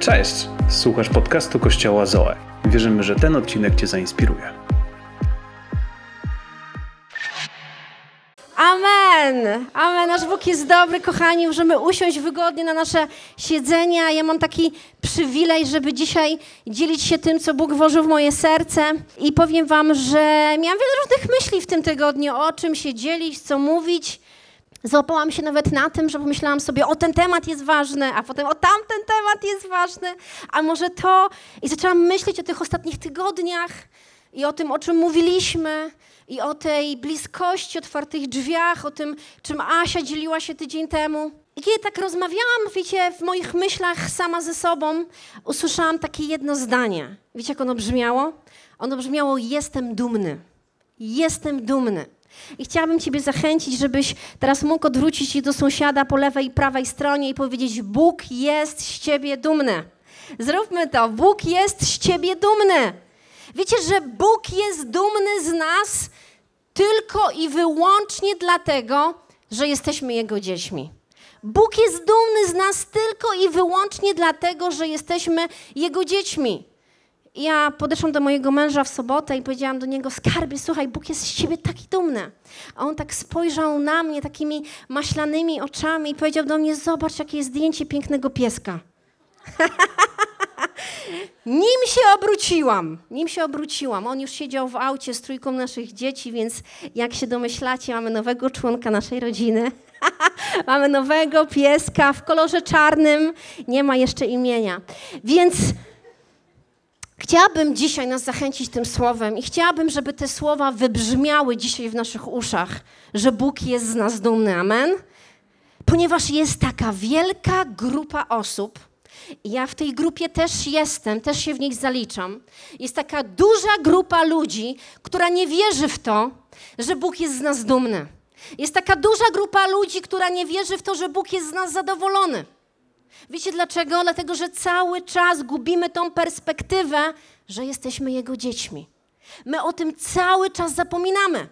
Cześć! Słuchasz podcastu Kościoła Zoe. Wierzymy, że ten odcinek Cię zainspiruje. Amen! Amen! Nasz Bóg jest dobry, kochani. Możemy usiąść wygodnie na nasze siedzenia. Ja mam taki przywilej, żeby dzisiaj dzielić się tym, co Bóg włożył w moje serce. I powiem Wam, że miałam wiele różnych myśli w tym tygodniu, o czym się dzielić, co mówić. Załapałam się nawet na tym, że pomyślałam sobie, o ten temat jest ważny, a potem o tamten temat jest ważny, a może to. I zaczęłam myśleć o tych ostatnich tygodniach i o tym, o czym mówiliśmy, i o tej bliskości, otwartych drzwiach, o tym, czym Asia dzieliła się tydzień temu. I kiedy tak rozmawiałam, wiecie, w moich myślach sama ze sobą, usłyszałam takie jedno zdanie. Wiecie, jak ono brzmiało? Ono brzmiało: Jestem dumny. Jestem dumny. I chciałabym Ciebie zachęcić, żebyś teraz mógł odwrócić się do sąsiada po lewej i prawej stronie i powiedzieć: Bóg jest z Ciebie dumny. Zróbmy to. Bóg jest z Ciebie dumny. Wiecie, że Bóg jest dumny z nas tylko i wyłącznie dlatego, że jesteśmy Jego dziećmi. Bóg jest dumny z nas tylko i wyłącznie dlatego, że jesteśmy Jego dziećmi. Ja podeszłam do mojego męża w sobotę i powiedziałam do niego: Skarbie, słuchaj, Bóg jest z ciebie taki dumny. A on tak spojrzał na mnie takimi maślanymi oczami i powiedział do mnie: Zobacz, jakie jest zdjęcie pięknego pieska. nim się obróciłam, nim się obróciłam. On już siedział w aucie z trójką naszych dzieci, więc jak się domyślacie, mamy nowego członka naszej rodziny. mamy nowego pieska w kolorze czarnym. Nie ma jeszcze imienia. Więc Chciałabym dzisiaj nas zachęcić tym słowem i chciałabym, żeby te słowa wybrzmiały dzisiaj w naszych uszach, że Bóg jest z nas dumny. Amen? Ponieważ jest taka wielka grupa osób, ja w tej grupie też jestem, też się w nich zaliczam. Jest taka duża grupa ludzi, która nie wierzy w to, że Bóg jest z nas dumny. Jest taka duża grupa ludzi, która nie wierzy w to, że Bóg jest z nas zadowolony. Wiecie dlaczego? Dlatego, że cały czas gubimy tą perspektywę, że jesteśmy Jego dziećmi. My o tym cały czas zapominamy.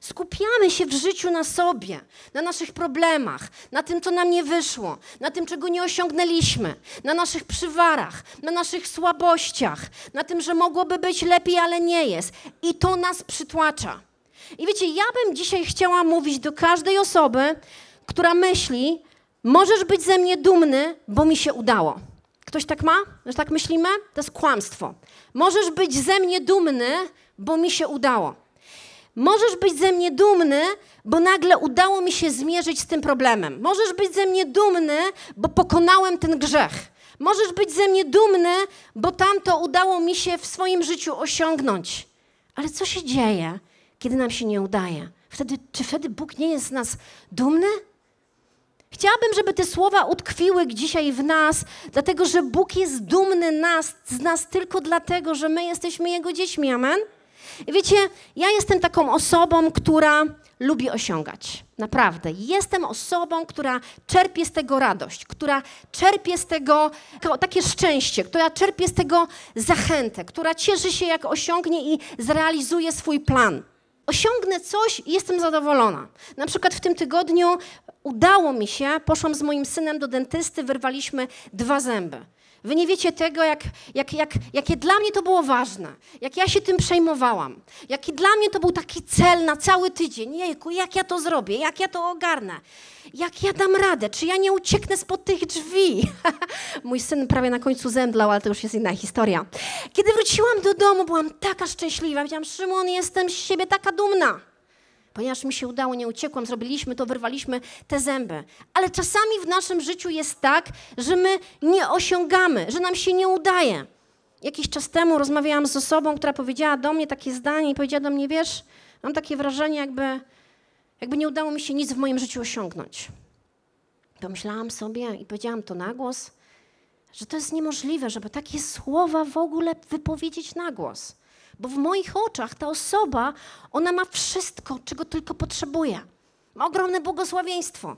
Skupiamy się w życiu na sobie, na naszych problemach, na tym, co nam nie wyszło, na tym, czego nie osiągnęliśmy, na naszych przywarach, na naszych słabościach, na tym, że mogłoby być lepiej, ale nie jest. I to nas przytłacza. I wiecie, ja bym dzisiaj chciała mówić do każdej osoby, która myśli, Możesz być ze mnie dumny, bo mi się udało. Ktoś tak ma? Że tak myślimy? To jest kłamstwo. Możesz być ze mnie dumny, bo mi się udało. Możesz być ze mnie dumny, bo nagle udało mi się zmierzyć z tym problemem. Możesz być ze mnie dumny, bo pokonałem ten grzech. Możesz być ze mnie dumny, bo tamto udało mi się w swoim życiu osiągnąć. Ale co się dzieje, kiedy nam się nie udaje? Wtedy, czy wtedy Bóg nie jest z nas dumny? Chciałabym, żeby te słowa utkwiły dzisiaj w nas, dlatego że Bóg jest dumny nas, z nas tylko dlatego, że my jesteśmy Jego dziećmi. Amen? I wiecie, ja jestem taką osobą, która lubi osiągać. Naprawdę. Jestem osobą, która czerpie z tego radość, która czerpie z tego takie szczęście, która czerpie z tego zachętę, która cieszy się, jak osiągnie i zrealizuje swój plan osiągnę coś i jestem zadowolona. Na przykład w tym tygodniu udało mi się, poszłam z moim synem do dentysty, wyrwaliśmy dwa zęby. Wy nie wiecie tego, jak, jak, jak, jakie dla mnie to było ważne, jak ja się tym przejmowałam, jaki dla mnie to był taki cel na cały tydzień. Jejku, jak ja to zrobię, jak ja to ogarnę, jak ja dam radę, czy ja nie ucieknę spod tych drzwi. Mój syn prawie na końcu zemdlał, ale to już jest inna historia. Kiedy wróciłam do domu, byłam taka szczęśliwa. Wiedziałam, Szymon, jestem z siebie taka dumna. Ponieważ mi się udało, nie uciekłam, zrobiliśmy to, wyrwaliśmy te zęby. Ale czasami w naszym życiu jest tak, że my nie osiągamy, że nam się nie udaje. Jakiś czas temu rozmawiałam z osobą, która powiedziała do mnie takie zdanie i powiedziała do mnie, wiesz, mam takie wrażenie, jakby, jakby nie udało mi się nic w moim życiu osiągnąć. Pomyślałam sobie i powiedziałam to na głos, że to jest niemożliwe, żeby takie słowa w ogóle wypowiedzieć na głos. Bo w moich oczach ta osoba, ona ma wszystko, czego tylko potrzebuje. Ma ogromne błogosławieństwo.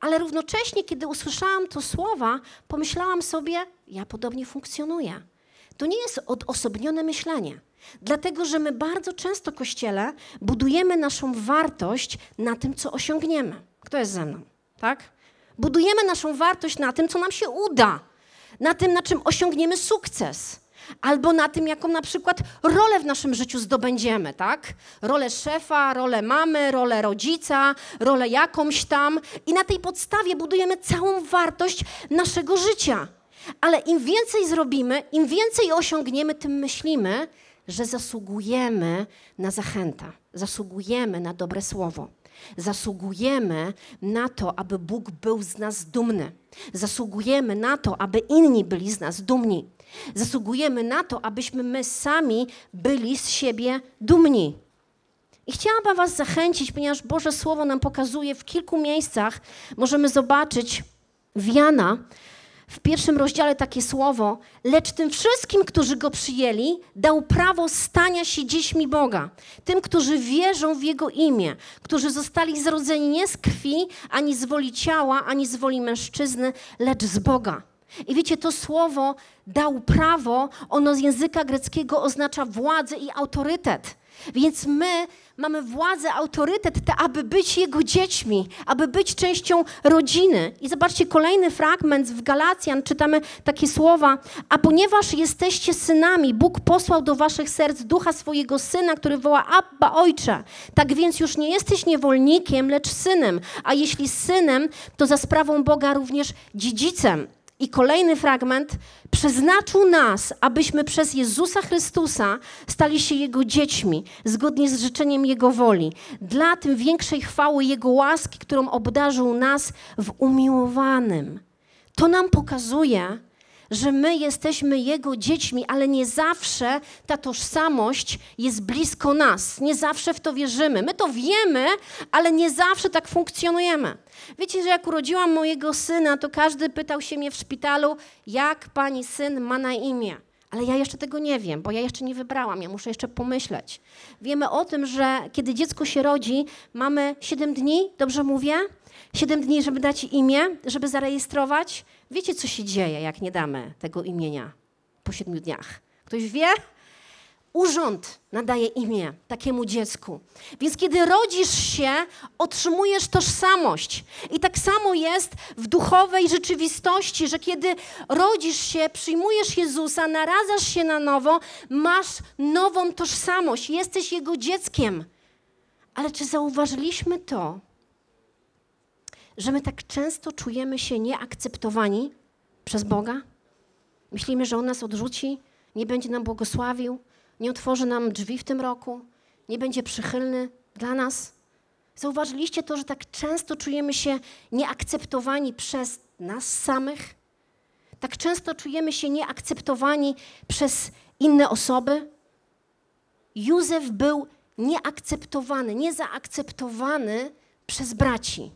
Ale równocześnie, kiedy usłyszałam to słowa, pomyślałam sobie, ja podobnie funkcjonuję. To nie jest odosobnione myślenie. Dlatego, że my bardzo często, Kościele, budujemy naszą wartość na tym, co osiągniemy. Kto jest ze mną? Tak? Budujemy naszą wartość na tym, co nam się uda na tym, na czym osiągniemy sukces. Albo na tym, jaką na przykład rolę w naszym życiu zdobędziemy, tak? Rolę szefa, rolę mamy, rolę rodzica, rolę jakąś tam. I na tej podstawie budujemy całą wartość naszego życia. Ale im więcej zrobimy, im więcej osiągniemy, tym myślimy, że zasługujemy na zachętę, zasługujemy na dobre słowo. Zasługujemy na to, aby Bóg był z nas dumny. Zasługujemy na to, aby inni byli z nas dumni. Zasługujemy na to, abyśmy my sami byli z siebie dumni. I chciałabym Was zachęcić, ponieważ Boże Słowo nam pokazuje w kilku miejscach, możemy zobaczyć w Jana, w pierwszym rozdziale takie słowo, lecz tym wszystkim, którzy go przyjęli, dał prawo stania się dziećmi Boga. Tym, którzy wierzą w Jego imię, którzy zostali zrodzeni nie z krwi, ani z woli ciała, ani z woli mężczyzny, lecz z Boga. I wiecie, to słowo dał prawo, ono z języka greckiego oznacza władzę i autorytet. Więc my mamy władzę, autorytet, te, aby być Jego dziećmi, aby być częścią rodziny. I zobaczcie, kolejny fragment w Galacjan, czytamy takie słowa. A ponieważ jesteście synami, Bóg posłał do waszych serc ducha swojego syna, który woła Abba, Ojcze. Tak więc już nie jesteś niewolnikiem, lecz synem. A jeśli synem, to za sprawą Boga również dziedzicem. I kolejny fragment. Przeznaczył nas, abyśmy przez Jezusa Chrystusa stali się Jego dziećmi, zgodnie z życzeniem Jego woli. Dla tym większej chwały Jego łaski, którą obdarzył nas w umiłowanym. To nam pokazuje, że my jesteśmy Jego dziećmi, ale nie zawsze ta tożsamość jest blisko nas. Nie zawsze w to wierzymy. My to wiemy, ale nie zawsze tak funkcjonujemy. Wiecie, że jak urodziłam mojego syna, to każdy pytał się mnie w szpitalu, jak pani syn ma na imię. Ale ja jeszcze tego nie wiem, bo ja jeszcze nie wybrałam, ja muszę jeszcze pomyśleć. Wiemy o tym, że kiedy dziecko się rodzi, mamy 7 dni, dobrze mówię? 7 dni, żeby dać imię, żeby zarejestrować. Wiecie, co się dzieje, jak nie damy tego imienia po 7 dniach? Ktoś wie? Urząd nadaje imię takiemu dziecku. Więc kiedy rodzisz się, otrzymujesz tożsamość. I tak samo jest w duchowej rzeczywistości, że kiedy rodzisz się, przyjmujesz Jezusa, naradzasz się na nowo, masz nową tożsamość, jesteś Jego dzieckiem. Ale czy zauważyliśmy to, że my tak często czujemy się nieakceptowani przez Boga? Myślimy, że On nas odrzuci, nie będzie nam błogosławił, nie otworzy nam drzwi w tym roku, nie będzie przychylny dla nas. Zauważyliście to, że tak często czujemy się nieakceptowani przez nas samych? Tak często czujemy się nieakceptowani przez inne osoby? Józef był nieakceptowany, niezaakceptowany przez braci.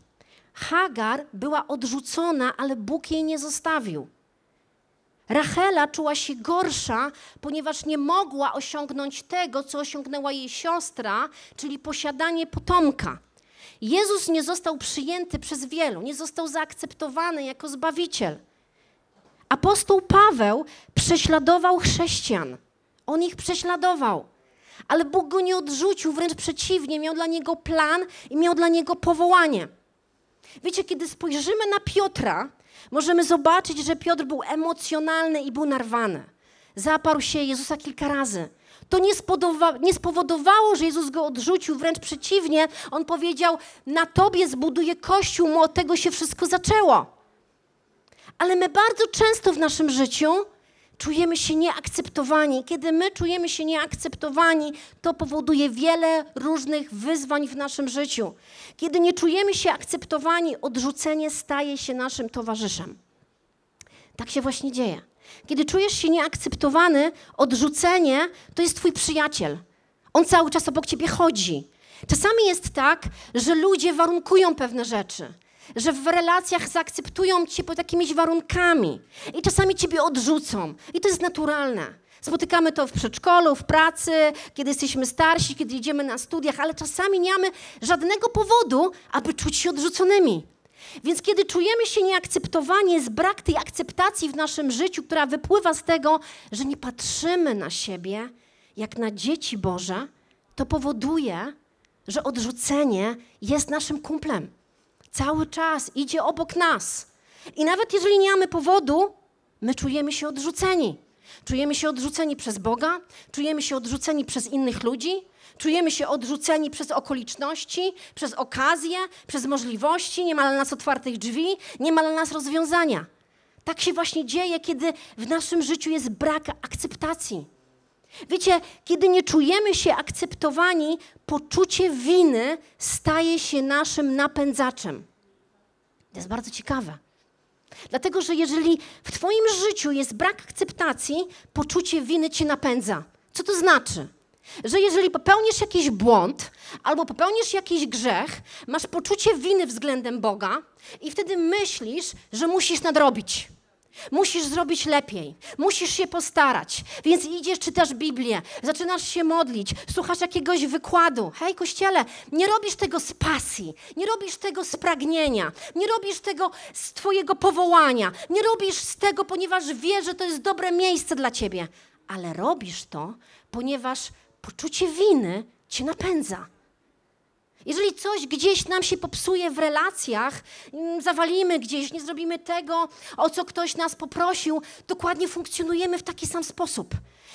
Hagar była odrzucona, ale Bóg jej nie zostawił. Rachela czuła się gorsza, ponieważ nie mogła osiągnąć tego, co osiągnęła jej siostra, czyli posiadanie potomka. Jezus nie został przyjęty przez wielu, nie został zaakceptowany jako zbawiciel. Apostoł Paweł prześladował chrześcijan. On ich prześladował. Ale Bóg go nie odrzucił, wręcz przeciwnie, miał dla niego plan i miał dla niego powołanie. Wiecie, kiedy spojrzymy na Piotra, możemy zobaczyć, że Piotr był emocjonalny i był narwany. Zaparł się Jezusa kilka razy. To nie, nie, spowodowało, że Jezus go odrzucił, wręcz przeciwnie, on powiedział: Na tobie zbuduję kościół, mu od tego się wszystko zaczęło. Ale my bardzo często w naszym życiu czujemy się nieakceptowani. Kiedy my czujemy się nieakceptowani, to powoduje wiele różnych wyzwań w naszym życiu. Kiedy nie czujemy się akceptowani, odrzucenie staje się naszym towarzyszem. Tak się właśnie dzieje. Kiedy czujesz się nieakceptowany, odrzucenie to jest twój przyjaciel. On cały czas obok ciebie chodzi. Czasami jest tak, że ludzie warunkują pewne rzeczy że w relacjach zaakceptują cię pod jakimiś warunkami i czasami ciebie odrzucą. I to jest naturalne. Spotykamy to w przedszkolu, w pracy, kiedy jesteśmy starsi, kiedy idziemy na studiach, ale czasami nie mamy żadnego powodu, aby czuć się odrzuconymi. Więc kiedy czujemy się nieakceptowani, jest brak tej akceptacji w naszym życiu, która wypływa z tego, że nie patrzymy na siebie jak na dzieci Boże, to powoduje, że odrzucenie jest naszym kumplem cały czas idzie obok nas. I nawet jeżeli nie mamy powodu, My czujemy się odrzuceni. Czujemy się odrzuceni przez Boga, czujemy się odrzuceni przez innych ludzi, czujemy się odrzuceni przez okoliczności, przez okazje, przez możliwości, nie ma dla nas otwartych drzwi, nie ma dla nas rozwiązania. Tak się właśnie dzieje, kiedy w naszym życiu jest brak akceptacji. Wiecie, kiedy nie czujemy się akceptowani, poczucie winy staje się naszym napędzaczem. To jest bardzo ciekawe. Dlatego, że jeżeli w Twoim życiu jest brak akceptacji, poczucie winy cię napędza. Co to znaczy? Że jeżeli popełnisz jakiś błąd albo popełnisz jakiś grzech, masz poczucie winy względem Boga i wtedy myślisz, że musisz nadrobić. Musisz zrobić lepiej, musisz się postarać. Więc idziesz, czytasz Biblię, zaczynasz się modlić, słuchasz jakiegoś wykładu. Hej, kościele, nie robisz tego z pasji, nie robisz tego z pragnienia, nie robisz tego z Twojego powołania, nie robisz z tego, ponieważ wiesz, że to jest dobre miejsce dla Ciebie, ale robisz to, ponieważ poczucie winy Cię napędza. Jeżeli coś gdzieś nam się popsuje w relacjach, mm, zawalimy gdzieś, nie zrobimy tego, o co ktoś nas poprosił, dokładnie funkcjonujemy w taki sam sposób.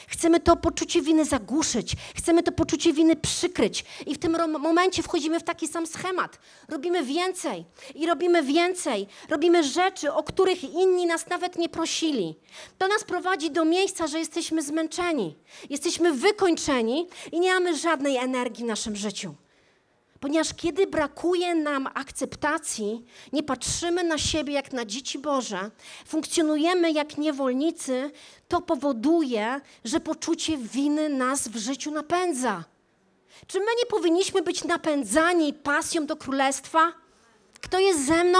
Chcemy to poczucie winy zagłuszyć, chcemy to poczucie winy przykryć i w tym momencie wchodzimy w taki sam schemat. Robimy więcej i robimy więcej. Robimy rzeczy, o których inni nas nawet nie prosili. To nas prowadzi do miejsca, że jesteśmy zmęczeni, jesteśmy wykończeni i nie mamy żadnej energii w naszym życiu. Ponieważ kiedy brakuje nam akceptacji, nie patrzymy na siebie jak na dzieci Boże, funkcjonujemy jak niewolnicy, to powoduje, że poczucie winy nas w życiu napędza. Czy my nie powinniśmy być napędzani pasją do królestwa? Kto jest ze mną?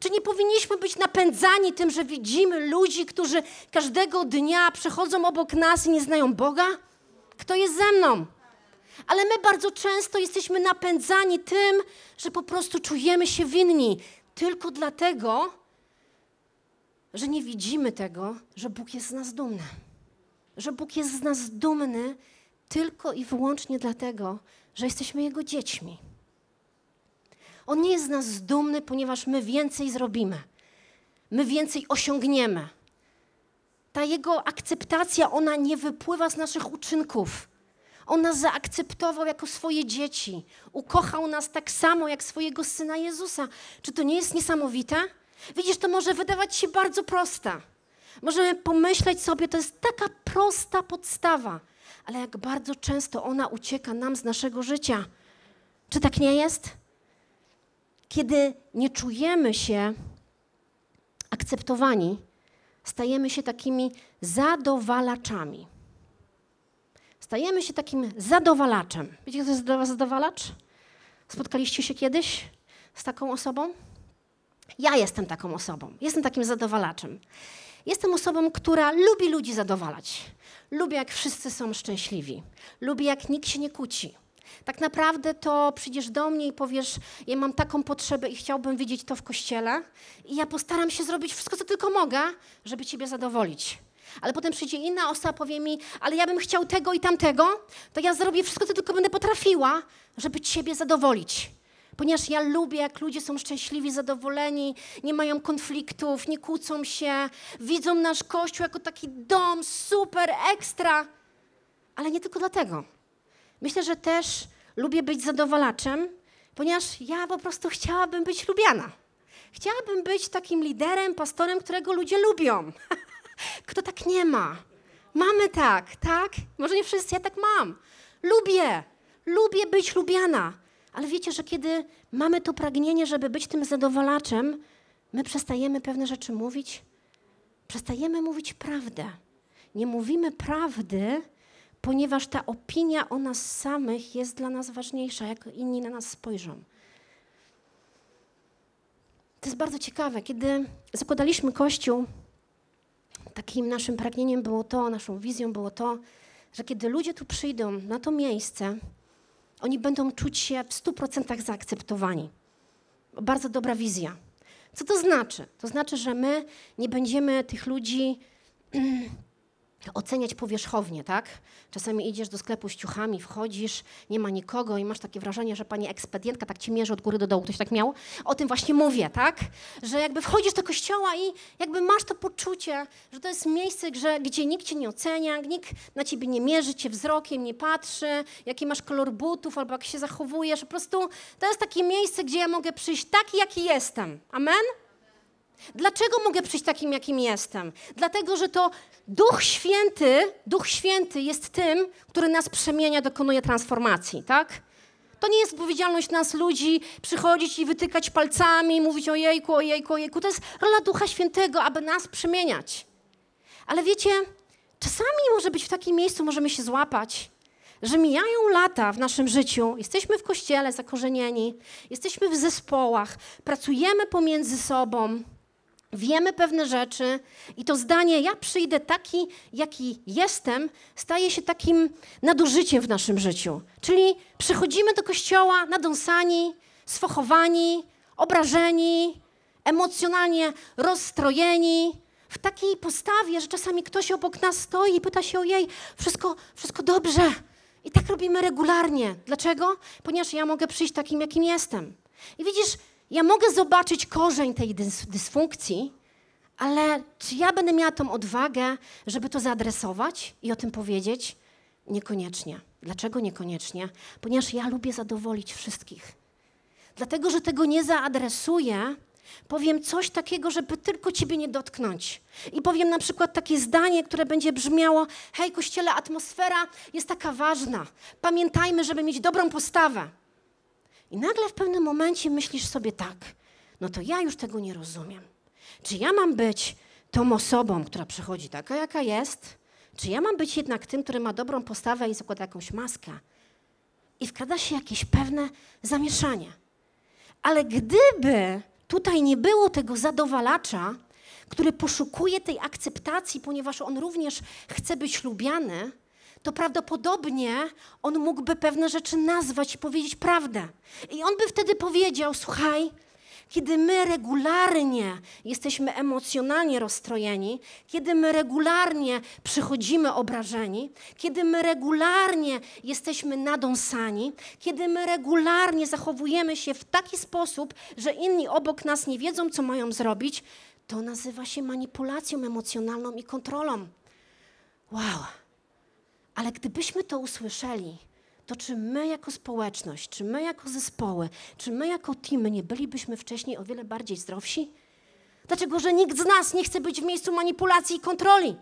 Czy nie powinniśmy być napędzani tym, że widzimy ludzi, którzy każdego dnia przechodzą obok nas i nie znają Boga? Kto jest ze mną? Ale my bardzo często jesteśmy napędzani tym, że po prostu czujemy się winni tylko dlatego, że nie widzimy tego, że Bóg jest z nas dumny. Że Bóg jest z nas dumny tylko i wyłącznie dlatego, że jesteśmy Jego dziećmi. On nie jest z nas dumny, ponieważ my więcej zrobimy, my więcej osiągniemy. Ta Jego akceptacja, ona nie wypływa z naszych uczynków on nas zaakceptował jako swoje dzieci. Ukochał nas tak samo jak swojego syna Jezusa. Czy to nie jest niesamowite? Widzisz, to może wydawać się bardzo prosta. Możemy pomyśleć sobie, to jest taka prosta podstawa, ale jak bardzo często ona ucieka nam z naszego życia. Czy tak nie jest? Kiedy nie czujemy się akceptowani, stajemy się takimi zadowalaczami stajemy się takim zadowalaczem. Wiecie, co to jest zadowalacz? Spotkaliście się kiedyś z taką osobą? Ja jestem taką osobą. Jestem takim zadowalaczem. Jestem osobą, która lubi ludzi zadowalać. Lubię, jak wszyscy są szczęśliwi. Lubię, jak nikt się nie kłóci. Tak naprawdę to przyjdziesz do mnie i powiesz, ja mam taką potrzebę i chciałbym widzieć to w kościele i ja postaram się zrobić wszystko, co tylko mogę, żeby Ciebie zadowolić ale potem przyjdzie inna osoba, powie mi, ale ja bym chciał tego i tamtego, to ja zrobię wszystko, co tylko będę potrafiła, żeby Ciebie zadowolić. Ponieważ ja lubię, jak ludzie są szczęśliwi, zadowoleni, nie mają konfliktów, nie kłócą się, widzą nasz kościół jako taki dom super, ekstra. Ale nie tylko dlatego. Myślę, że też lubię być zadowalaczem, ponieważ ja po prostu chciałabym być lubiana. Chciałabym być takim liderem, pastorem, którego ludzie lubią. Kto tak nie ma? Mamy tak, tak? Może nie wszyscy, ja tak mam. Lubię, lubię być lubiana. Ale wiecie, że kiedy mamy to pragnienie, żeby być tym zadowalaczem, my przestajemy pewne rzeczy mówić? Przestajemy mówić prawdę. Nie mówimy prawdy, ponieważ ta opinia o nas samych jest dla nas ważniejsza, jak inni na nas spojrzą. To jest bardzo ciekawe. Kiedy zakładaliśmy kościół, takim naszym pragnieniem było to, naszą wizją było to, że kiedy ludzie tu przyjdą na to miejsce, oni będą czuć się w 100% zaakceptowani. Bardzo dobra wizja. Co to znaczy? To znaczy, że my nie będziemy tych ludzi oceniać powierzchownie, tak? Czasami idziesz do sklepu z ciuchami, wchodzisz, nie ma nikogo i masz takie wrażenie, że pani ekspedientka tak ci mierzy od góry do dołu. Ktoś tak miał? O tym właśnie mówię, tak? Że jakby wchodzisz do kościoła i jakby masz to poczucie, że to jest miejsce, że, gdzie nikt cię nie ocenia, nikt na ciebie nie mierzy cię wzrokiem, nie patrzy, jaki masz kolor butów albo jak się zachowujesz. Po prostu to jest takie miejsce, gdzie ja mogę przyjść taki, jaki jestem. Amen? Dlaczego mogę przyjść takim, jakim jestem? Dlatego, że to Duch Święty, Duch Święty jest tym, który nas przemienia, dokonuje transformacji, tak? To nie jest odpowiedzialność nas ludzi przychodzić i wytykać palcami, mówić o jejku, o jejku, o jejku. To jest rola Ducha Świętego, aby nas przemieniać. Ale wiecie, czasami może być w takim miejscu, możemy się złapać, że mijają lata w naszym życiu, jesteśmy w kościele zakorzenieni, jesteśmy w zespołach, pracujemy pomiędzy sobą, Wiemy pewne rzeczy i to zdanie, ja przyjdę taki, jaki jestem, staje się takim nadużyciem w naszym życiu. Czyli przychodzimy do kościoła nadąsani, sfochowani, obrażeni, emocjonalnie rozstrojeni, w takiej postawie, że czasami ktoś obok nas stoi i pyta się o jej, wszystko, wszystko dobrze. I tak robimy regularnie. Dlaczego? Ponieważ ja mogę przyjść takim, jakim jestem. I widzisz, ja mogę zobaczyć korzeń tej dys dysfunkcji, ale czy ja będę miała tą odwagę, żeby to zaadresować i o tym powiedzieć? Niekoniecznie. Dlaczego niekoniecznie? Ponieważ ja lubię zadowolić wszystkich. Dlatego, że tego nie zaadresuję, powiem coś takiego, żeby tylko ciebie nie dotknąć. I powiem na przykład takie zdanie, które będzie brzmiało: Hej, kościele, atmosfera jest taka ważna. Pamiętajmy, żeby mieć dobrą postawę. I nagle w pewnym momencie myślisz sobie tak, no to ja już tego nie rozumiem. Czy ja mam być tą osobą, która przychodzi taka, jaka jest? Czy ja mam być jednak tym, który ma dobrą postawę i zakłada jakąś maskę? I wkrada się jakieś pewne zamieszanie. Ale gdyby tutaj nie było tego zadowalacza, który poszukuje tej akceptacji, ponieważ on również chce być lubiany, to prawdopodobnie on mógłby pewne rzeczy nazwać i powiedzieć prawdę. I on by wtedy powiedział: Słuchaj, kiedy my regularnie jesteśmy emocjonalnie rozstrojeni, kiedy my regularnie przychodzimy obrażeni, kiedy my regularnie jesteśmy nadąsani, kiedy my regularnie zachowujemy się w taki sposób, że inni obok nas nie wiedzą, co mają zrobić, to nazywa się manipulacją emocjonalną i kontrolą. Wow. Ale gdybyśmy to usłyszeli, to czy my jako społeczność, czy my jako zespoły, czy my jako teamy nie bylibyśmy wcześniej o wiele bardziej zdrowsi? Dlaczego, że nikt z nas nie chce być w miejscu manipulacji i kontroli?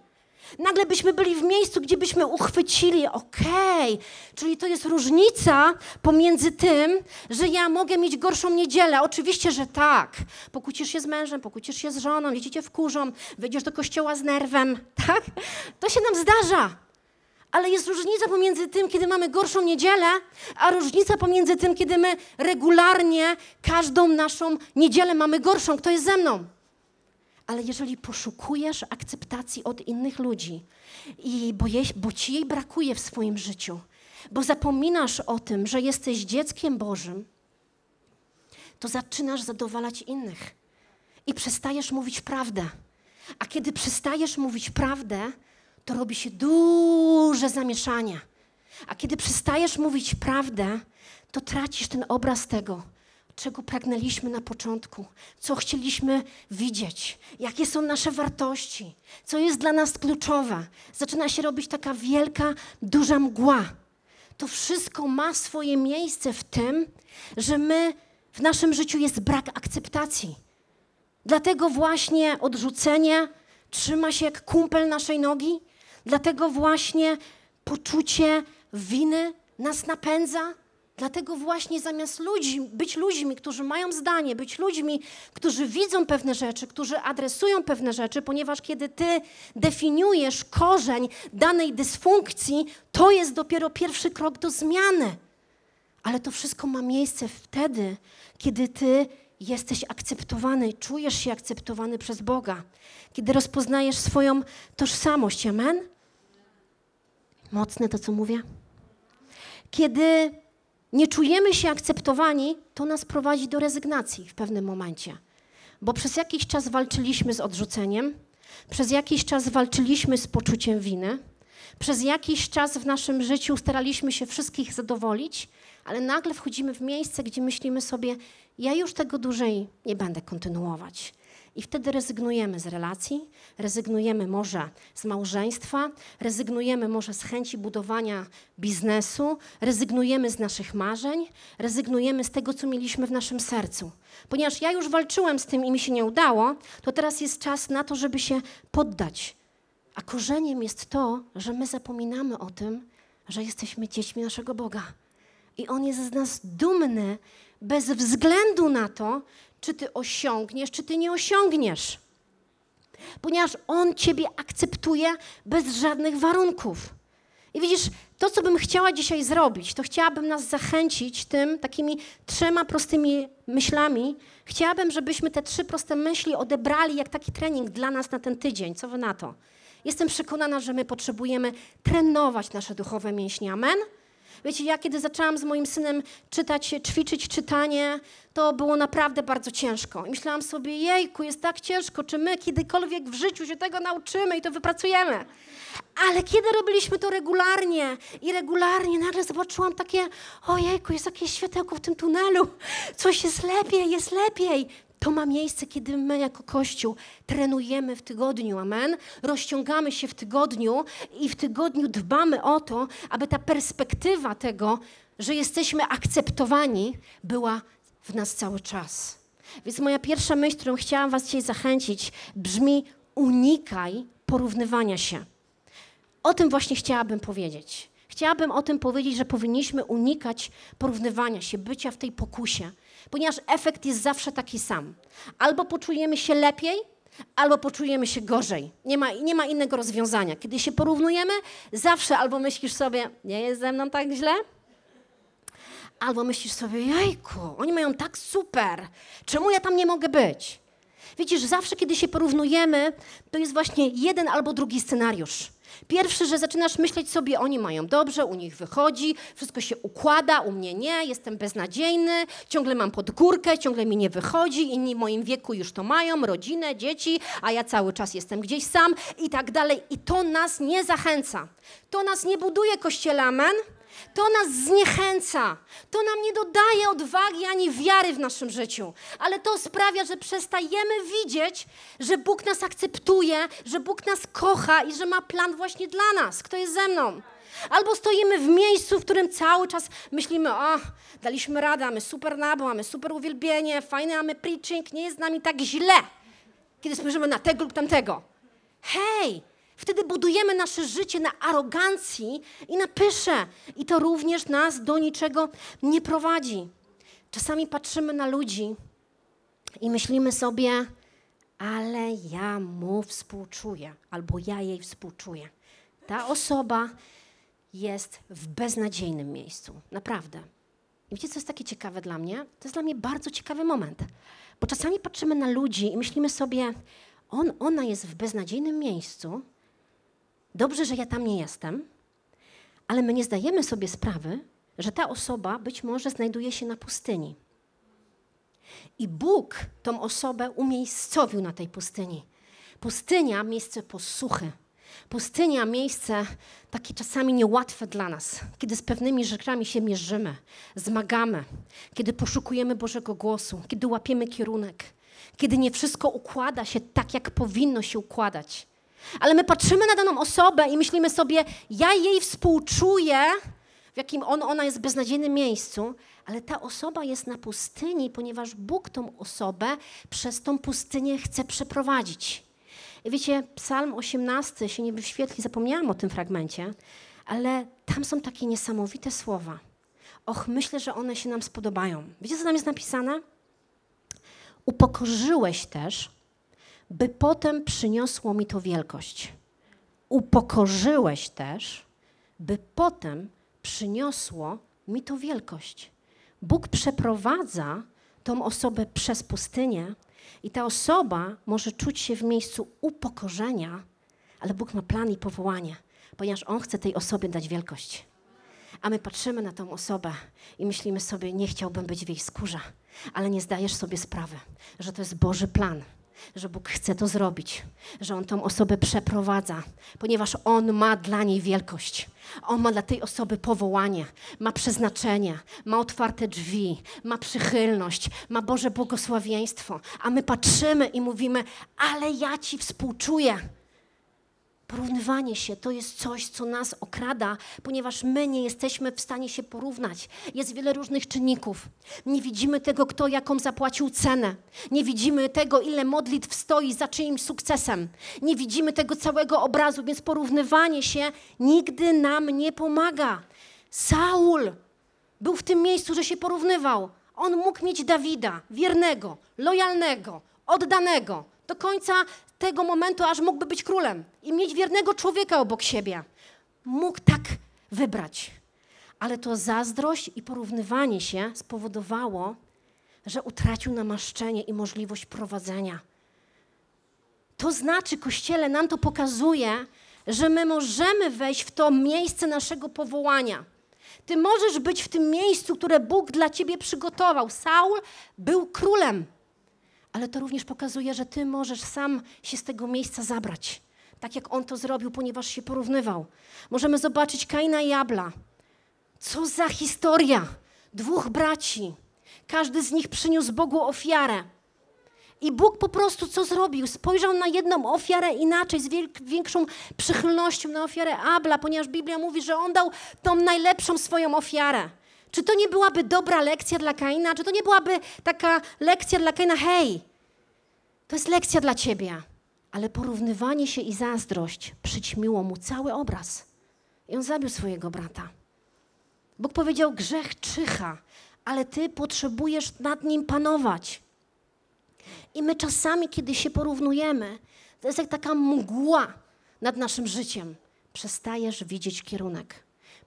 Nagle byśmy byli w miejscu, gdzie byśmy uchwycili, okej, okay, czyli to jest różnica pomiędzy tym, że ja mogę mieć gorszą niedzielę. Oczywiście, że tak. Pokłócisz się z mężem, pokłócisz się z żoną, dzieci cię wkurzą, wyjdziesz do kościoła z nerwem, tak? To się nam zdarza. Ale jest różnica pomiędzy tym, kiedy mamy gorszą niedzielę, a różnica pomiędzy tym, kiedy my regularnie każdą naszą niedzielę mamy gorszą. Kto jest ze mną? Ale jeżeli poszukujesz akceptacji od innych ludzi, i bo, je, bo ci jej brakuje w swoim życiu, bo zapominasz o tym, że jesteś dzieckiem Bożym, to zaczynasz zadowalać innych i przestajesz mówić prawdę. A kiedy przestajesz mówić prawdę, to robi się duże zamieszanie. A kiedy przestajesz mówić prawdę, to tracisz ten obraz tego, czego pragnęliśmy na początku, co chcieliśmy widzieć, jakie są nasze wartości, co jest dla nas kluczowe. Zaczyna się robić taka wielka, duża mgła. To wszystko ma swoje miejsce w tym, że my w naszym życiu jest brak akceptacji. Dlatego właśnie odrzucenie trzyma się jak kumpel naszej nogi, Dlatego właśnie poczucie winy nas napędza. Dlatego właśnie zamiast ludzi, być ludźmi, którzy mają zdanie, być ludźmi, którzy widzą pewne rzeczy, którzy adresują pewne rzeczy, ponieważ kiedy ty definiujesz korzeń danej dysfunkcji, to jest dopiero pierwszy krok do zmiany. Ale to wszystko ma miejsce wtedy, kiedy ty jesteś akceptowany, czujesz się akceptowany przez Boga, kiedy rozpoznajesz swoją tożsamość. Amen? Mocne to, co mówię? Kiedy nie czujemy się akceptowani, to nas prowadzi do rezygnacji w pewnym momencie. Bo przez jakiś czas walczyliśmy z odrzuceniem, Przez jakiś czas walczyliśmy z poczuciem winy. Przez jakiś czas w naszym życiu staraliśmy się wszystkich zadowolić, ale nagle wchodzimy w miejsce, gdzie myślimy sobie, ja już tego dłużej nie będę kontynuować. I wtedy rezygnujemy z relacji, rezygnujemy może z małżeństwa, rezygnujemy może z chęci budowania biznesu, rezygnujemy z naszych marzeń, rezygnujemy z tego, co mieliśmy w naszym sercu. Ponieważ ja już walczyłem z tym i mi się nie udało, to teraz jest czas na to, żeby się poddać. A korzeniem jest to, że my zapominamy o tym, że jesteśmy dziećmi naszego Boga. I On jest z nas dumny bez względu na to, czy ty osiągniesz, czy ty nie osiągniesz. Ponieważ On ciebie akceptuje bez żadnych warunków. I widzisz, to, co bym chciała dzisiaj zrobić, to chciałabym nas zachęcić tym takimi trzema prostymi myślami. Chciałabym, żebyśmy te trzy proste myśli odebrali jak taki trening dla nas na ten tydzień. Co wy na to? Jestem przekonana, że my potrzebujemy trenować nasze duchowe mięśnie. Amen? Wiecie, ja kiedy zaczęłam z moim synem czytać, ćwiczyć czytanie, to było naprawdę bardzo ciężko. I myślałam sobie, jejku, jest tak ciężko, czy my kiedykolwiek w życiu się tego nauczymy i to wypracujemy. Ale kiedy robiliśmy to regularnie i regularnie, nagle zobaczyłam takie, ojejku, jest jakieś światełko w tym tunelu, coś jest lepiej, jest lepiej. To ma miejsce, kiedy my jako Kościół trenujemy w tygodniu, amen? Rozciągamy się w tygodniu i w tygodniu dbamy o to, aby ta perspektywa tego, że jesteśmy akceptowani, była w nas cały czas. Więc moja pierwsza myśl, którą chciałam Was dzisiaj zachęcić, brzmi: unikaj porównywania się. O tym właśnie chciałabym powiedzieć. Chciałabym o tym powiedzieć, że powinniśmy unikać porównywania się, bycia w tej pokusie, ponieważ efekt jest zawsze taki sam. Albo poczujemy się lepiej, albo poczujemy się gorzej. Nie ma, nie ma innego rozwiązania. Kiedy się porównujemy, zawsze albo myślisz sobie, nie jest ze mną tak źle, albo myślisz sobie, jejku, oni mają tak super, czemu ja tam nie mogę być? Widzisz, zawsze kiedy się porównujemy, to jest właśnie jeden albo drugi scenariusz. Pierwszy, że zaczynasz myśleć sobie, oni mają dobrze, u nich wychodzi, wszystko się układa, u mnie nie, jestem beznadziejny, ciągle mam pod górkę, ciągle mi nie wychodzi, inni w moim wieku już to mają, rodzinę, dzieci, a ja cały czas jestem gdzieś sam i tak dalej. I to nas nie zachęca. To nas nie buduje, kościele, amen? To nas zniechęca. To nam nie dodaje odwagi ani wiary w naszym życiu. Ale to sprawia, że przestajemy widzieć, że Bóg nas akceptuje, że Bóg nas kocha i że ma plan właśnie dla nas. Kto jest ze mną? Albo stoimy w miejscu, w którym cały czas myślimy, o, daliśmy radę, mamy super nabo, mamy super uwielbienie, fajny mamy preaching, nie jest z nami tak źle. Kiedy spojrzymy na tego lub tamtego. Hej, Wtedy budujemy nasze życie na arogancji i na pysze. I to również nas do niczego nie prowadzi. Czasami patrzymy na ludzi i myślimy sobie, ale ja mu współczuję, albo ja jej współczuję. Ta osoba jest w beznadziejnym miejscu. Naprawdę. I wiecie, co jest takie ciekawe dla mnie? To jest dla mnie bardzo ciekawy moment. Bo czasami patrzymy na ludzi i myślimy sobie, on, ona jest w beznadziejnym miejscu, Dobrze, że ja tam nie jestem, ale my nie zdajemy sobie sprawy, że ta osoba być może znajduje się na pustyni. I Bóg tą osobę umiejscowił na tej pustyni. Pustynia, miejsce posłuchy. Pustynia, miejsce takie czasami niełatwe dla nas, kiedy z pewnymi rzeczami się mierzymy, zmagamy, kiedy poszukujemy Bożego głosu, kiedy łapiemy kierunek, kiedy nie wszystko układa się tak, jak powinno się układać. Ale my patrzymy na daną osobę i myślimy sobie, ja jej współczuję, w jakim on, ona jest w beznadziejnym miejscu, ale ta osoba jest na pustyni, ponieważ Bóg tą osobę przez tą pustynię chce przeprowadzić. I wiecie, Psalm 18 się nie wyświetli, zapomniałam o tym fragmencie, ale tam są takie niesamowite słowa. Och, myślę, że one się nam spodobają. Wiecie, co tam jest napisane? Upokorzyłeś też by potem przyniosło mi to wielkość. Upokorzyłeś też, by potem przyniosło mi to wielkość. Bóg przeprowadza tą osobę przez pustynię i ta osoba może czuć się w miejscu upokorzenia, ale Bóg ma plan i powołanie, ponieważ On chce tej osobie dać wielkość. A my patrzymy na tą osobę i myślimy sobie, nie chciałbym być w jej skórze, ale nie zdajesz sobie sprawy, że to jest Boży plan że Bóg chce to zrobić, że On tą osobę przeprowadza, ponieważ On ma dla niej wielkość. On ma dla tej osoby powołanie, ma przeznaczenie, ma otwarte drzwi, ma przychylność, ma Boże błogosławieństwo. A my patrzymy i mówimy, ale ja Ci współczuję. Porównywanie się to jest coś, co nas okrada, ponieważ my nie jesteśmy w stanie się porównać. Jest wiele różnych czynników. Nie widzimy tego, kto jaką zapłacił cenę. Nie widzimy tego, ile modlitw stoi za czyimś sukcesem. Nie widzimy tego całego obrazu, więc porównywanie się nigdy nam nie pomaga. Saul był w tym miejscu, że się porównywał. On mógł mieć Dawida, wiernego, lojalnego, oddanego, do końca tego momentu, aż mógłby być królem i mieć wiernego człowieka obok siebie. Mógł tak wybrać. Ale to zazdrość i porównywanie się spowodowało, że utracił namaszczenie i możliwość prowadzenia. To znaczy, Kościele nam to pokazuje, że my możemy wejść w to miejsce naszego powołania. Ty możesz być w tym miejscu, które Bóg dla ciebie przygotował. Saul był królem ale to również pokazuje, że ty możesz sam się z tego miejsca zabrać. Tak jak on to zrobił, ponieważ się porównywał. Możemy zobaczyć Kaina i Abla. Co za historia! Dwóch braci. Każdy z nich przyniósł Bogu ofiarę. I Bóg po prostu co zrobił? Spojrzał na jedną ofiarę inaczej, z większą przychylnością na ofiarę Abla, ponieważ Biblia mówi, że on dał tą najlepszą swoją ofiarę. Czy to nie byłaby dobra lekcja dla Kaina? Czy to nie byłaby taka lekcja dla Kaina? Hej, to jest lekcja dla ciebie. Ale porównywanie się i zazdrość przyćmiło mu cały obraz. I on zabił swojego brata. Bóg powiedział: Grzech czyha, ale ty potrzebujesz nad nim panować. I my czasami, kiedy się porównujemy, to jest jak taka mgła nad naszym życiem. Przestajesz widzieć kierunek.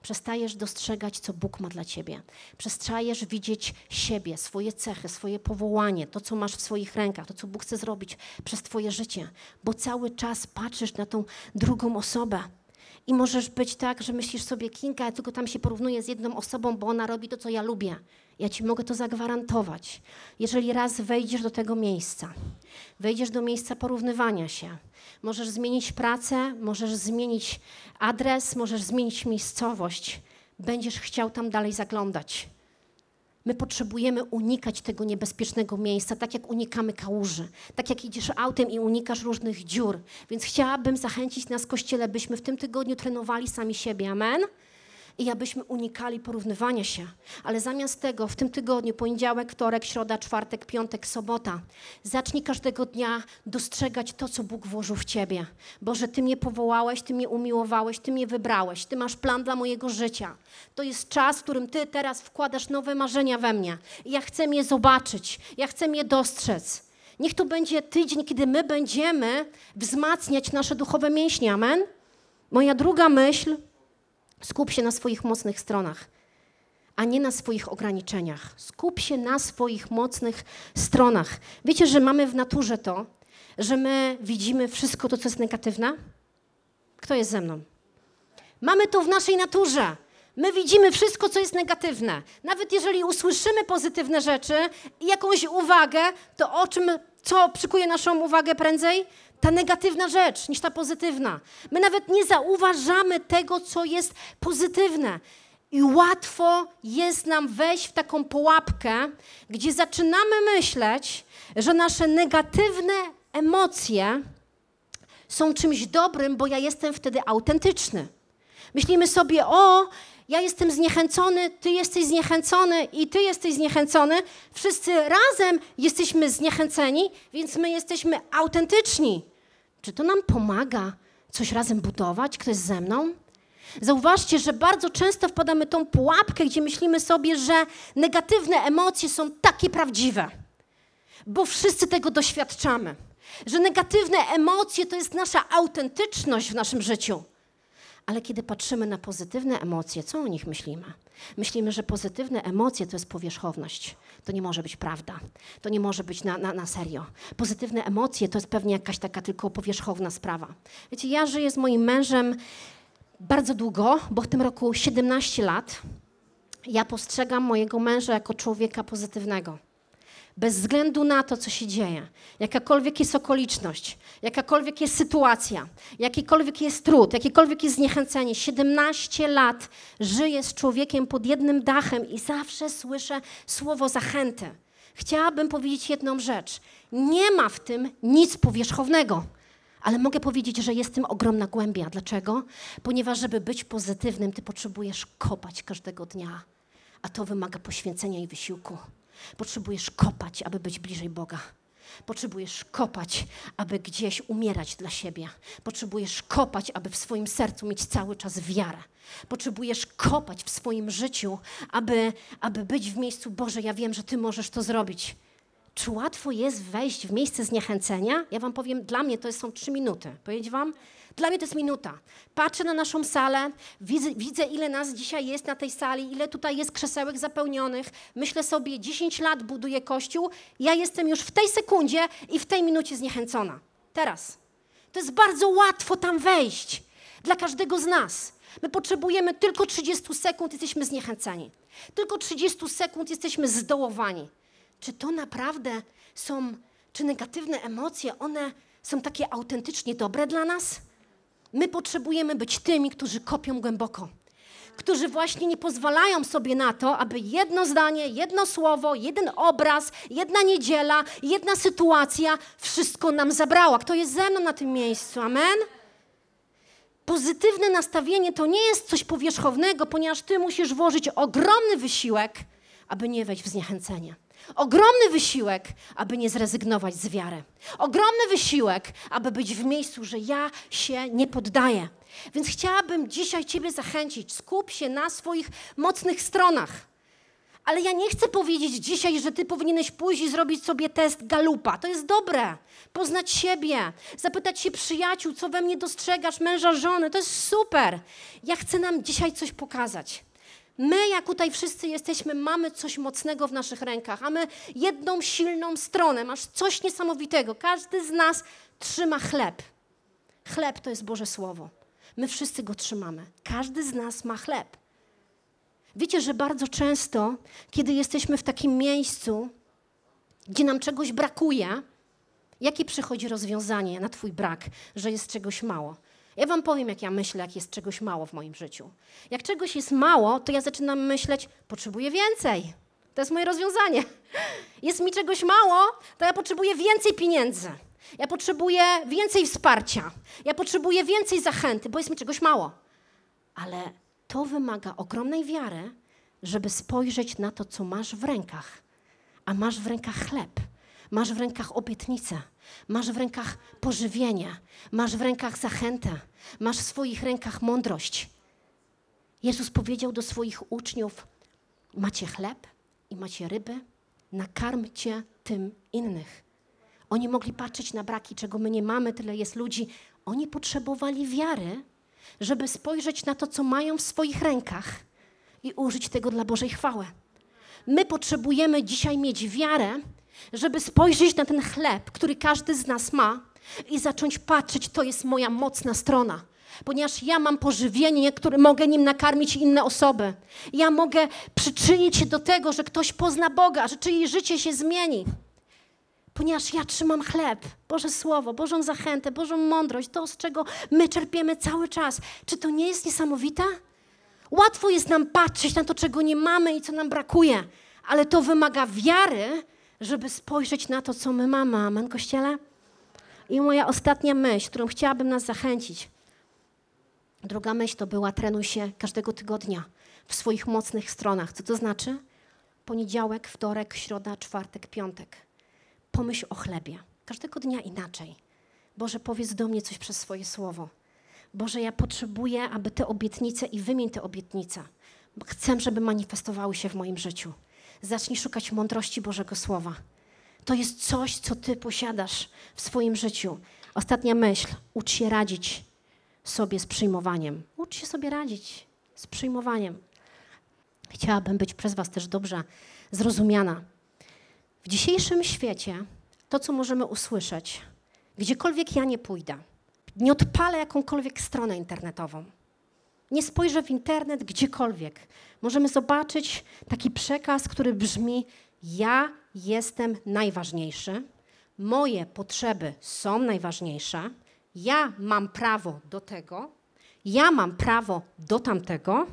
Przestajesz dostrzegać, co Bóg ma dla ciebie. Przestajesz widzieć siebie, swoje cechy, swoje powołanie, to, co masz w swoich rękach, to, co Bóg chce zrobić przez twoje życie, bo cały czas patrzysz na tą drugą osobę. I możesz być tak, że myślisz sobie, Kinga, ja tylko tam się porównuję z jedną osobą, bo ona robi to, co ja lubię. Ja ci mogę to zagwarantować. Jeżeli raz wejdziesz do tego miejsca, wejdziesz do miejsca porównywania się, możesz zmienić pracę, możesz zmienić adres, możesz zmienić miejscowość, będziesz chciał tam dalej zaglądać. My potrzebujemy unikać tego niebezpiecznego miejsca, tak jak unikamy kałuży, tak jak idziesz autem i unikasz różnych dziur. Więc chciałabym zachęcić nas, Kościele, byśmy w tym tygodniu trenowali sami siebie. Amen? I abyśmy unikali porównywania się. Ale zamiast tego w tym tygodniu, poniedziałek, wtorek, środa, czwartek, piątek, sobota, zacznij każdego dnia dostrzegać to, co Bóg włożył w ciebie. Boże, Ty mnie powołałeś, Ty mnie umiłowałeś, Ty mnie wybrałeś, Ty masz plan dla mojego życia. To jest czas, w którym Ty teraz wkładasz nowe marzenia we mnie. I ja chcę je zobaczyć, ja chcę je dostrzec. Niech to będzie tydzień, kiedy my będziemy wzmacniać nasze duchowe mięśnie. Amen? Moja druga myśl Skup się na swoich mocnych stronach, a nie na swoich ograniczeniach. Skup się na swoich mocnych stronach. Wiecie, że mamy w naturze to, że my widzimy wszystko to, co jest negatywne? Kto jest ze mną? Mamy to w naszej naturze. My widzimy wszystko, co jest negatywne. Nawet jeżeli usłyszymy pozytywne rzeczy i jakąś uwagę, to o czym, co przykuje naszą uwagę prędzej? Ta negatywna rzecz niż ta pozytywna. My nawet nie zauważamy tego, co jest pozytywne. I łatwo jest nam wejść w taką pułapkę, gdzie zaczynamy myśleć, że nasze negatywne emocje są czymś dobrym, bo ja jestem wtedy autentyczny. Myślimy sobie, o, ja jestem zniechęcony, ty jesteś zniechęcony i ty jesteś zniechęcony. Wszyscy razem jesteśmy zniechęceni, więc my jesteśmy autentyczni. Czy to nam pomaga coś razem budować? Ktoś ze mną? Zauważcie, że bardzo często wpadamy tą pułapkę, gdzie myślimy sobie, że negatywne emocje są takie prawdziwe, bo wszyscy tego doświadczamy. Że negatywne emocje to jest nasza autentyczność w naszym życiu. Ale kiedy patrzymy na pozytywne emocje, co o nich myślimy? Myślimy, że pozytywne emocje to jest powierzchowność. To nie może być prawda. To nie może być na, na, na serio. Pozytywne emocje to jest pewnie jakaś taka tylko powierzchowna sprawa. Wiecie, ja żyję z moim mężem bardzo długo, bo w tym roku 17 lat. Ja postrzegam mojego męża jako człowieka pozytywnego. Bez względu na to, co się dzieje, jakakolwiek jest okoliczność, jakakolwiek jest sytuacja, jakikolwiek jest trud, jakiekolwiek jest zniechęcenie, 17 lat żyję z człowiekiem pod jednym dachem i zawsze słyszę słowo zachęty. Chciałabym powiedzieć jedną rzecz. Nie ma w tym nic powierzchownego. Ale mogę powiedzieć, że jest w tym ogromna głębia. Dlaczego? Ponieważ, żeby być pozytywnym, ty potrzebujesz kopać każdego dnia, a to wymaga poświęcenia i wysiłku. Potrzebujesz kopać, aby być bliżej Boga. Potrzebujesz kopać, aby gdzieś umierać dla siebie. Potrzebujesz kopać, aby w swoim sercu mieć cały czas wiarę. Potrzebujesz kopać w swoim życiu, aby, aby być w miejscu Boże. Ja wiem, że Ty możesz to zrobić. Czy łatwo jest wejść w miejsce zniechęcenia? Ja Wam powiem, dla mnie to są trzy minuty. Powiedzieć Wam? Dla mnie to jest minuta. Patrzę na naszą salę, widzę, widzę, ile nas dzisiaj jest na tej sali, ile tutaj jest krzesełek zapełnionych. Myślę sobie, 10 lat buduję kościół, ja jestem już w tej sekundzie i w tej minucie zniechęcona. Teraz. To jest bardzo łatwo tam wejść. Dla każdego z nas. My potrzebujemy tylko 30 sekund, jesteśmy zniechęceni. Tylko 30 sekund jesteśmy zdołowani. Czy to naprawdę są, czy negatywne emocje, one są takie autentycznie dobre dla nas? My potrzebujemy być tymi, którzy kopią głęboko, którzy właśnie nie pozwalają sobie na to, aby jedno zdanie, jedno słowo, jeden obraz, jedna niedziela, jedna sytuacja wszystko nam zabrała. Kto jest ze mną na tym miejscu? Amen? Pozytywne nastawienie to nie jest coś powierzchownego, ponieważ ty musisz włożyć ogromny wysiłek, aby nie wejść w zniechęcenie. Ogromny wysiłek, aby nie zrezygnować z wiary. Ogromny wysiłek, aby być w miejscu, że ja się nie poddaję. Więc chciałabym dzisiaj Ciebie zachęcić. Skup się na swoich mocnych stronach. Ale ja nie chcę powiedzieć dzisiaj, że ty powinieneś pójść i zrobić sobie test galupa. To jest dobre. Poznać siebie, zapytać się przyjaciół, co we mnie dostrzegasz, męża, żony. To jest super. Ja chcę nam dzisiaj coś pokazać. My, jak tutaj wszyscy jesteśmy, mamy coś mocnego w naszych rękach. Mamy jedną silną stronę, masz coś niesamowitego. Każdy z nas trzyma chleb. Chleb to jest Boże Słowo. My wszyscy go trzymamy. Każdy z nas ma chleb. Wiecie, że bardzo często, kiedy jesteśmy w takim miejscu, gdzie nam czegoś brakuje, jakie przychodzi rozwiązanie na Twój brak, że jest czegoś mało? Ja Wam powiem, jak ja myślę, jak jest czegoś mało w moim życiu. Jak czegoś jest mało, to ja zaczynam myśleć, potrzebuję więcej. To jest moje rozwiązanie. Jest mi czegoś mało, to ja potrzebuję więcej pieniędzy. Ja potrzebuję więcej wsparcia. Ja potrzebuję więcej zachęty, bo jest mi czegoś mało. Ale to wymaga ogromnej wiary, żeby spojrzeć na to, co masz w rękach. A masz w rękach chleb, masz w rękach obietnicę, masz w rękach pożywienie, masz w rękach zachętę, masz w swoich rękach mądrość. Jezus powiedział do swoich uczniów: Macie chleb i macie ryby, nakarmcie tym innych. Oni mogli patrzeć na braki, czego my nie mamy, tyle jest ludzi. Oni potrzebowali wiary, żeby spojrzeć na to, co mają w swoich rękach i użyć tego dla Bożej chwały. My potrzebujemy dzisiaj mieć wiarę, żeby spojrzeć na ten chleb, który każdy z nas ma i zacząć patrzeć, to jest moja mocna strona. Ponieważ ja mam pożywienie, które mogę nim nakarmić inne osoby. Ja mogę przyczynić się do tego, że ktoś pozna Boga, że czyjeś życie się zmieni ponieważ ja trzymam chleb, Boże Słowo, Bożą zachętę, Bożą mądrość, to, z czego my czerpiemy cały czas. Czy to nie jest niesamowite? Łatwo jest nam patrzeć na to, czego nie mamy i co nam brakuje, ale to wymaga wiary, żeby spojrzeć na to, co my mamy. Amen, Kościele? I moja ostatnia myśl, którą chciałabym nas zachęcić. Druga myśl to była trenuj się każdego tygodnia w swoich mocnych stronach. Co to znaczy? Poniedziałek, wtorek, środa, czwartek, piątek pomyśl o chlebie. Każdego dnia inaczej. Boże, powiedz do mnie coś przez swoje słowo. Boże, ja potrzebuję, aby te obietnice i wymień te obietnice. Chcę, żeby manifestowały się w moim życiu. Zacznij szukać mądrości Bożego Słowa. To jest coś, co Ty posiadasz w swoim życiu. Ostatnia myśl. Ucz się radzić sobie z przyjmowaniem. Ucz się sobie radzić z przyjmowaniem. Chciałabym być przez Was też dobrze zrozumiana. W dzisiejszym świecie to, co możemy usłyszeć, gdziekolwiek ja nie pójdę, nie odpalę jakąkolwiek stronę internetową, nie spojrzę w internet gdziekolwiek, możemy zobaczyć taki przekaz, który brzmi: Ja jestem najważniejszy, moje potrzeby są najważniejsze, ja mam prawo do tego, ja mam prawo do tamtego,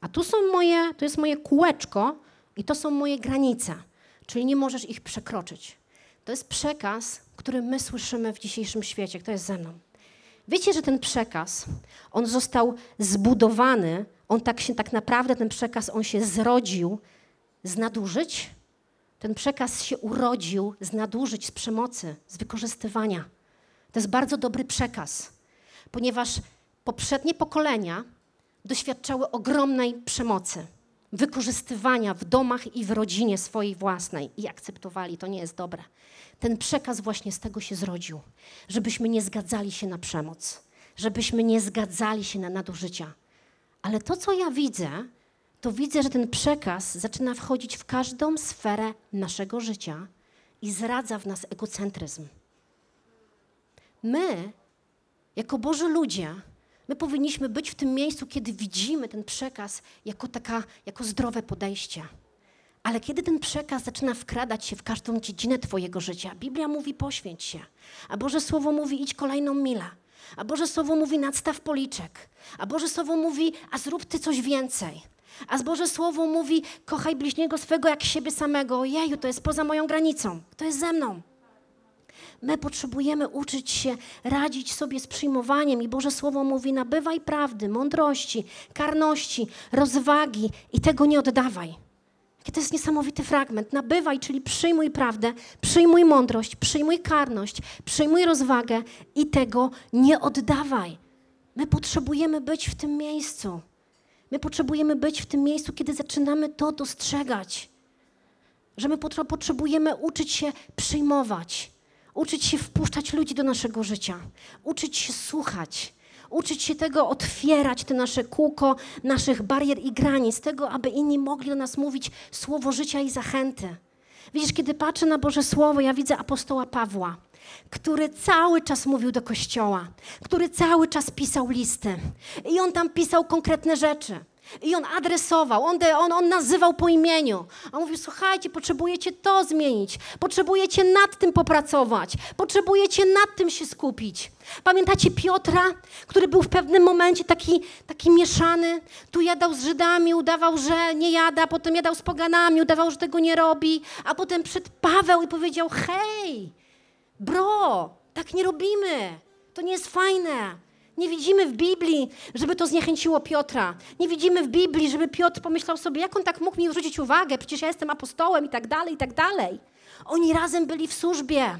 a tu są moje, to jest moje kółeczko i to są moje granice, czyli nie możesz ich przekroczyć. To jest przekaz, który my słyszymy w dzisiejszym świecie. Kto jest ze mną? Wiecie, że ten przekaz, on został zbudowany, on tak się tak naprawdę, ten przekaz, on się zrodził z nadużyć. Ten przekaz się urodził z nadużyć, z przemocy, z wykorzystywania. To jest bardzo dobry przekaz, ponieważ poprzednie pokolenia doświadczały ogromnej przemocy, wykorzystywania w domach i w rodzinie swojej własnej i akceptowali. To nie jest dobre. Ten przekaz właśnie z tego się zrodził, żebyśmy nie zgadzali się na przemoc, żebyśmy nie zgadzali się na nadużycia. Ale to, co ja widzę, to widzę, że ten przekaz zaczyna wchodzić w każdą sferę naszego życia i zradza w nas egocentryzm. My, jako Boży ludzie, my powinniśmy być w tym miejscu, kiedy widzimy ten przekaz jako, taka, jako zdrowe podejście. Ale kiedy ten przekaz zaczyna wkradać się w każdą dziedzinę Twojego życia, Biblia mówi poświęć się, a Boże Słowo mówi idź kolejną milę, a Boże Słowo mówi nadstaw policzek, a Boże Słowo mówi a zrób Ty coś więcej. A Boże Słowo mówi, kochaj bliźniego swego jak siebie samego. Jeju, to jest poza moją granicą. To jest ze mną. My potrzebujemy uczyć się radzić sobie z przyjmowaniem i Boże Słowo mówi, nabywaj prawdy, mądrości, karności, rozwagi i tego nie oddawaj. To jest niesamowity fragment. Nabywaj, czyli przyjmuj prawdę, przyjmuj mądrość, przyjmuj karność, przyjmuj rozwagę i tego nie oddawaj. My potrzebujemy być w tym miejscu. My potrzebujemy być w tym miejscu, kiedy zaczynamy to dostrzegać. Że my potrzebujemy uczyć się przyjmować, uczyć się wpuszczać ludzi do naszego życia, uczyć się słuchać, uczyć się tego otwierać, te nasze kółko naszych barier i granic, tego, aby inni mogli do nas mówić słowo życia i zachęty. Widzisz, kiedy patrzę na Boże Słowo, ja widzę apostoła Pawła, który cały czas mówił do kościoła, który cały czas pisał listy. I on tam pisał konkretne rzeczy. I on adresował, on, on, on nazywał po imieniu. On mówił: Słuchajcie, potrzebujecie to zmienić, potrzebujecie nad tym popracować, potrzebujecie nad tym się skupić. Pamiętacie Piotra, który był w pewnym momencie taki, taki mieszany? Tu jadał z Żydami, udawał, że nie jada, potem jadał z poganami, udawał, że tego nie robi, a potem przed Paweł i powiedział: Hej, bro, tak nie robimy, to nie jest fajne. Nie widzimy w Biblii, żeby to zniechęciło Piotra. Nie widzimy w Biblii, żeby Piotr pomyślał sobie, jak on tak mógł mi zwrócić uwagę, przecież ja jestem apostołem i tak dalej, i tak dalej. Oni razem byli w służbie.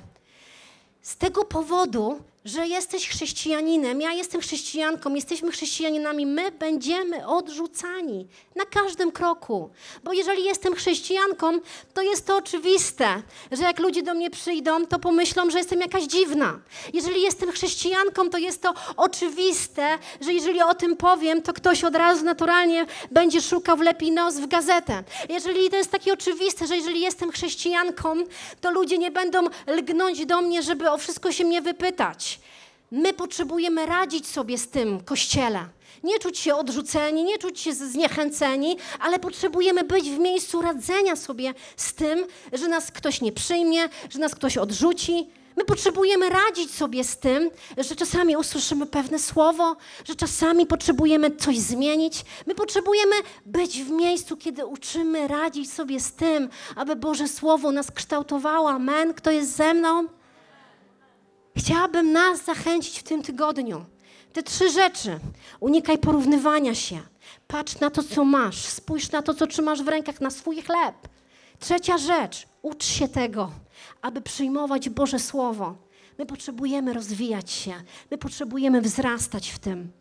Z tego powodu że jesteś chrześcijaninem, ja jestem chrześcijanką, jesteśmy chrześcijaninami, my będziemy odrzucani na każdym kroku. Bo jeżeli jestem chrześcijanką, to jest to oczywiste, że jak ludzie do mnie przyjdą, to pomyślą, że jestem jakaś dziwna. Jeżeli jestem chrześcijanką, to jest to oczywiste, że jeżeli o tym powiem, to ktoś od razu naturalnie będzie szukał wlepi nos w gazetę. Jeżeli to jest takie oczywiste, że jeżeli jestem chrześcijanką, to ludzie nie będą lgnąć do mnie, żeby o wszystko się mnie wypytać. My potrzebujemy radzić sobie z tym kościele. Nie czuć się odrzuceni, nie czuć się zniechęceni, ale potrzebujemy być w miejscu radzenia sobie z tym, że nas ktoś nie przyjmie, że nas ktoś odrzuci. My potrzebujemy radzić sobie z tym, że czasami usłyszymy pewne słowo, że czasami potrzebujemy coś zmienić. My potrzebujemy być w miejscu, kiedy uczymy radzić sobie z tym, aby Boże Słowo nas kształtowało. Amen. Kto jest ze mną? Chciałabym nas zachęcić w tym tygodniu. Te trzy rzeczy. Unikaj porównywania się. Patrz na to, co masz. Spójrz na to, co trzymasz w rękach, na swój chleb. Trzecia rzecz. Ucz się tego, aby przyjmować Boże Słowo. My potrzebujemy rozwijać się. My potrzebujemy wzrastać w tym.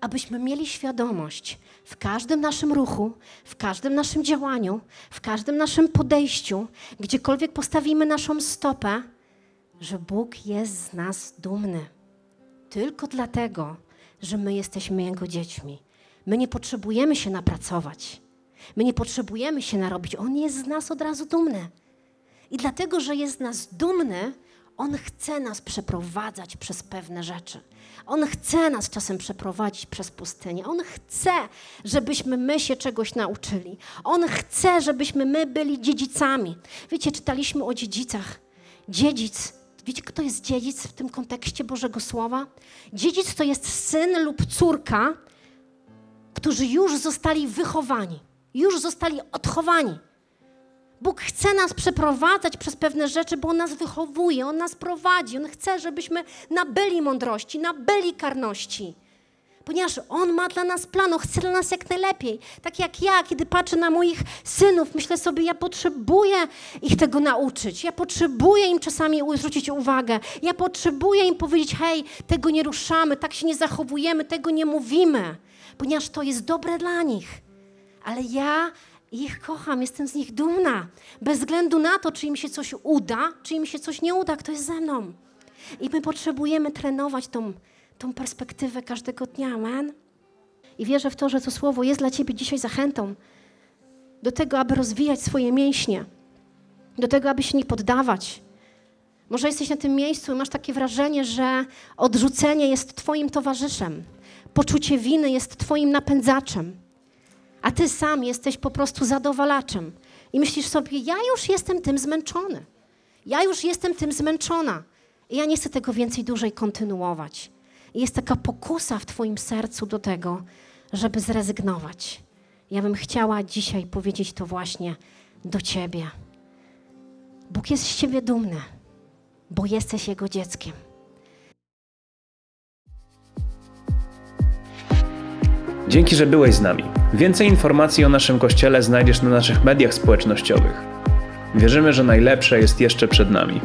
Abyśmy mieli świadomość w każdym naszym ruchu, w każdym naszym działaniu, w każdym naszym podejściu, gdziekolwiek postawimy naszą stopę, że Bóg jest z nas dumny. Tylko dlatego, że my jesteśmy Jego dziećmi. My nie potrzebujemy się napracować. My nie potrzebujemy się narobić. On jest z nas od razu dumny. I dlatego, że jest z nas dumny, On chce nas przeprowadzać przez pewne rzeczy. On chce nas czasem przeprowadzić przez pustynię. On chce, żebyśmy my się czegoś nauczyli. On chce, żebyśmy my byli dziedzicami. Wiecie, czytaliśmy o dziedzicach. Dziedzic, wiecie, kto jest dziedzic w tym kontekście Bożego Słowa? Dziedzic to jest syn lub córka, którzy już zostali wychowani, już zostali odchowani. Bóg chce nas przeprowadzać przez pewne rzeczy, bo On nas wychowuje, On nas prowadzi. On chce, żebyśmy nabyli mądrości, nabyli karności. Ponieważ On ma dla nas plan, On chce dla nas jak najlepiej. Tak jak ja, kiedy patrzę na moich synów, myślę sobie, ja potrzebuję ich tego nauczyć. Ja potrzebuję im czasami zwrócić uwagę. Ja potrzebuję im powiedzieć, hej, tego nie ruszamy, tak się nie zachowujemy, tego nie mówimy. Ponieważ to jest dobre dla nich. Ale ja ich kocham, jestem z nich dumna. Bez względu na to, czy im się coś uda, czy im się coś nie uda, kto jest ze mną. I my potrzebujemy trenować tą, tą perspektywę każdego dnia, amen. I wierzę w to, że to słowo jest dla Ciebie dzisiaj zachętą do tego, aby rozwijać swoje mięśnie, do tego, aby się nie poddawać. Może jesteś na tym miejscu i masz takie wrażenie, że odrzucenie jest Twoim towarzyszem, poczucie winy jest Twoim napędzaczem a ty sam jesteś po prostu zadowalaczem. I myślisz sobie, ja już jestem tym zmęczony. Ja już jestem tym zmęczona. I ja nie chcę tego więcej dłużej kontynuować. I jest taka pokusa w Twoim sercu do tego, żeby zrezygnować. Ja bym chciała dzisiaj powiedzieć to właśnie do Ciebie. Bóg jest z Ciebie dumny, bo jesteś Jego dzieckiem. Dzięki, że byłeś z nami. Więcej informacji o naszym kościele znajdziesz na naszych mediach społecznościowych. Wierzymy, że najlepsze jest jeszcze przed nami.